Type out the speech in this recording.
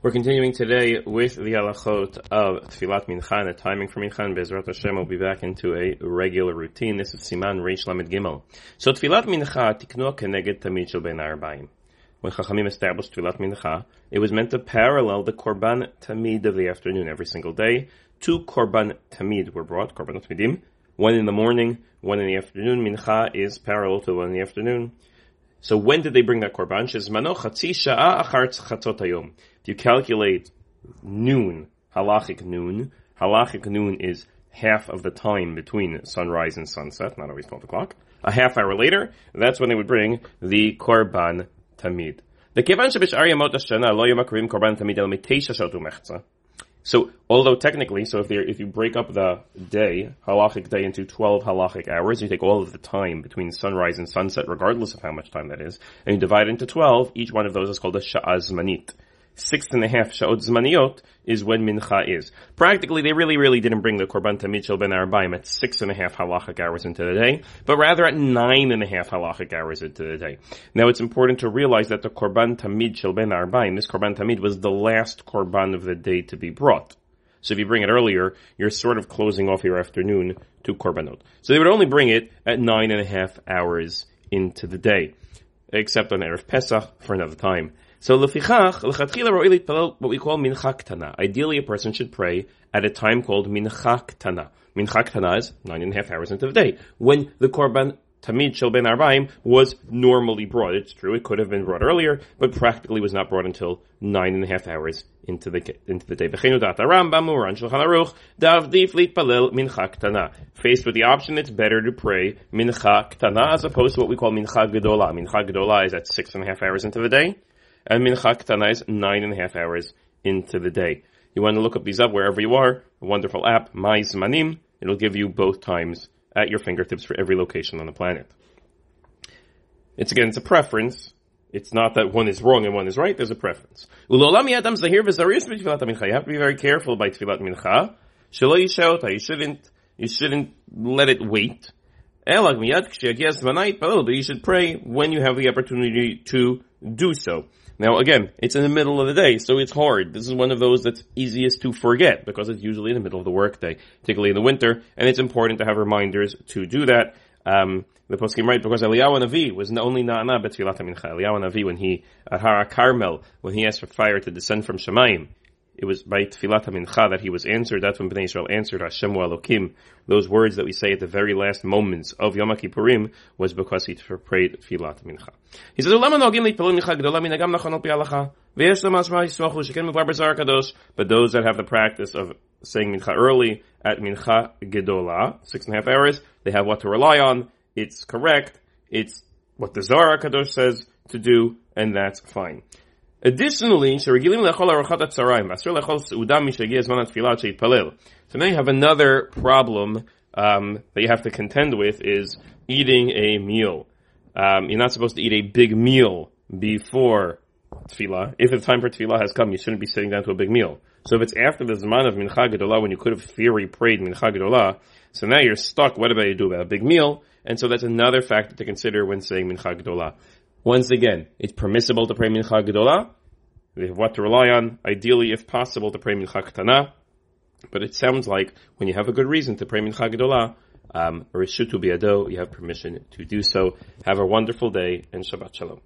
We're continuing today with the halachot of Tfilat Mincha and the timing for Mincha and Bezrat Hashem will be back into a regular routine. This is Siman Reish Lamed Gimel. So Tfilat Mincha tiknu keneged tamid shel ben arbaim. When Chachamim established Tfilat Mincha, it was meant to parallel the Korban Tamid of the afternoon every single day. Two Korban Tamid were brought, Korban Tamidim, one in the morning, one in the afternoon. Mincha is parallel to one in the afternoon. So when did they bring that korban? Shezmano chatzi sha'a achartz chatzot hayom. If you calculate noon, halachic noon, halachic noon is half of the time between sunrise and sunset, not always 12 o'clock. A half hour later, that's when they would bring the korban tamid. The kevan shebish arya mot hashana lo yom korban tamid el mitesha shotu mechza. So, although technically, so if, if you break up the day, halachic day, into 12 halachic hours, you take all of the time between sunrise and sunset, regardless of how much time that is, and you divide it into 12, each one of those is called a sha'azmanit six and a half sha'ot zmaniyot is when mincha is. Practically, they really, really didn't bring the korban tamid shel ben arbaim at six and a half halachic hours into the day, but rather at nine and a half halachic hours into the day. Now, it's important to realize that the korban tamid shel ben arbaim, this korban tamid was the last korban of the day to be brought. So if you bring it earlier, you're sort of closing off your afternoon to korbanot. So they would only bring it at nine and a half hours into the day, except on Erev Pesach for another time. So lefichach lechatchila ro'ili palel what we call mincha ktana. Ideally, a person should pray at a time called mincha ktana. Mincha ktana is nine and a half hours into the day when the korban Tamid Shel Ben Arbaim was normally brought. It's true, it could have been brought earlier, but practically was not brought until nine and a half hours into the into the day. Faced with the option, it's better to pray mincha ktana as opposed to what we call mincha gedola. Mincha gedola is at six and a half hours into the day and mincha ktana is nine and a half hours into the day. You want to look up these up wherever you are. A wonderful app, My Zmanim. It'll give you both times at your fingertips for every location on the planet. It's again, it's a preference. It's not that one is wrong and one is right. There's a preference. You have to be very careful by tefillat mincha. You shouldn't, you shouldn't let it wait. Oh, but you should pray when you have the opportunity to do so. Now again, it's in the middle of the day, so it's hard. This is one of those that's easiest to forget because it's usually in the middle of the workday, particularly in the winter, and it's important to have reminders to do that. Um, the poskim right because Eliyahu Navi was only na'ana betfilat mincha. Eliyahu Navi when he at Hara Carmel when he asked for fire to descend from Shemaim, it was by Tfilat HaMincha that he was answered. That's when Bnei Israel answered Hashem Elokim. Those words that we say at the very last moments of Yom Kippurim was because he prayed Tfilat HaMincha. He says, But those that have the practice of saying Mincha early at Mincha Gedola, six and a half hours, they have what to rely on. It's correct. It's what the Zohar Kadosh says to do, and that's fine. Additionally, so now you have another problem um, that you have to contend with is eating a meal. Um, you're not supposed to eat a big meal before tefillah. If the time for tefillah has come, you shouldn't be sitting down to a big meal. So if it's after the Zman of Mincha Gedolah, when you could have theory prayed Mincha Gedolah, so now you're stuck. What about you do about a big meal? And so that's another factor to consider when saying Mincha Gedolah. Once again, it's permissible to pray Mincha Gedolah. We have what to rely on. Ideally, if possible, to pray Mincha Ketana. But it sounds like when you have a good reason to pray Mincha Gedolah, um, Rishutu Biado, you have permission to do so. Have a wonderful day and Shabbat Shalom.